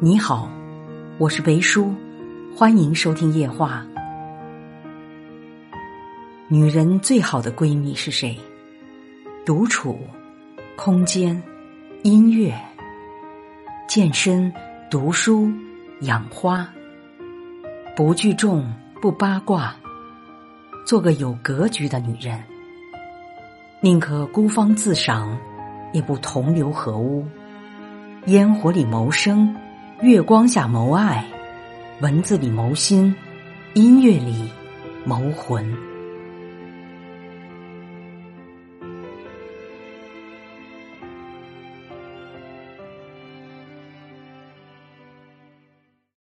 你好，我是北叔，欢迎收听夜话。女人最好的闺蜜是谁？独处、空间、音乐、健身、读书、养花，不聚众，不八卦，做个有格局的女人。宁可孤芳自赏，也不同流合污。烟火里谋生。月光下谋爱，文字里谋心，音乐里谋魂。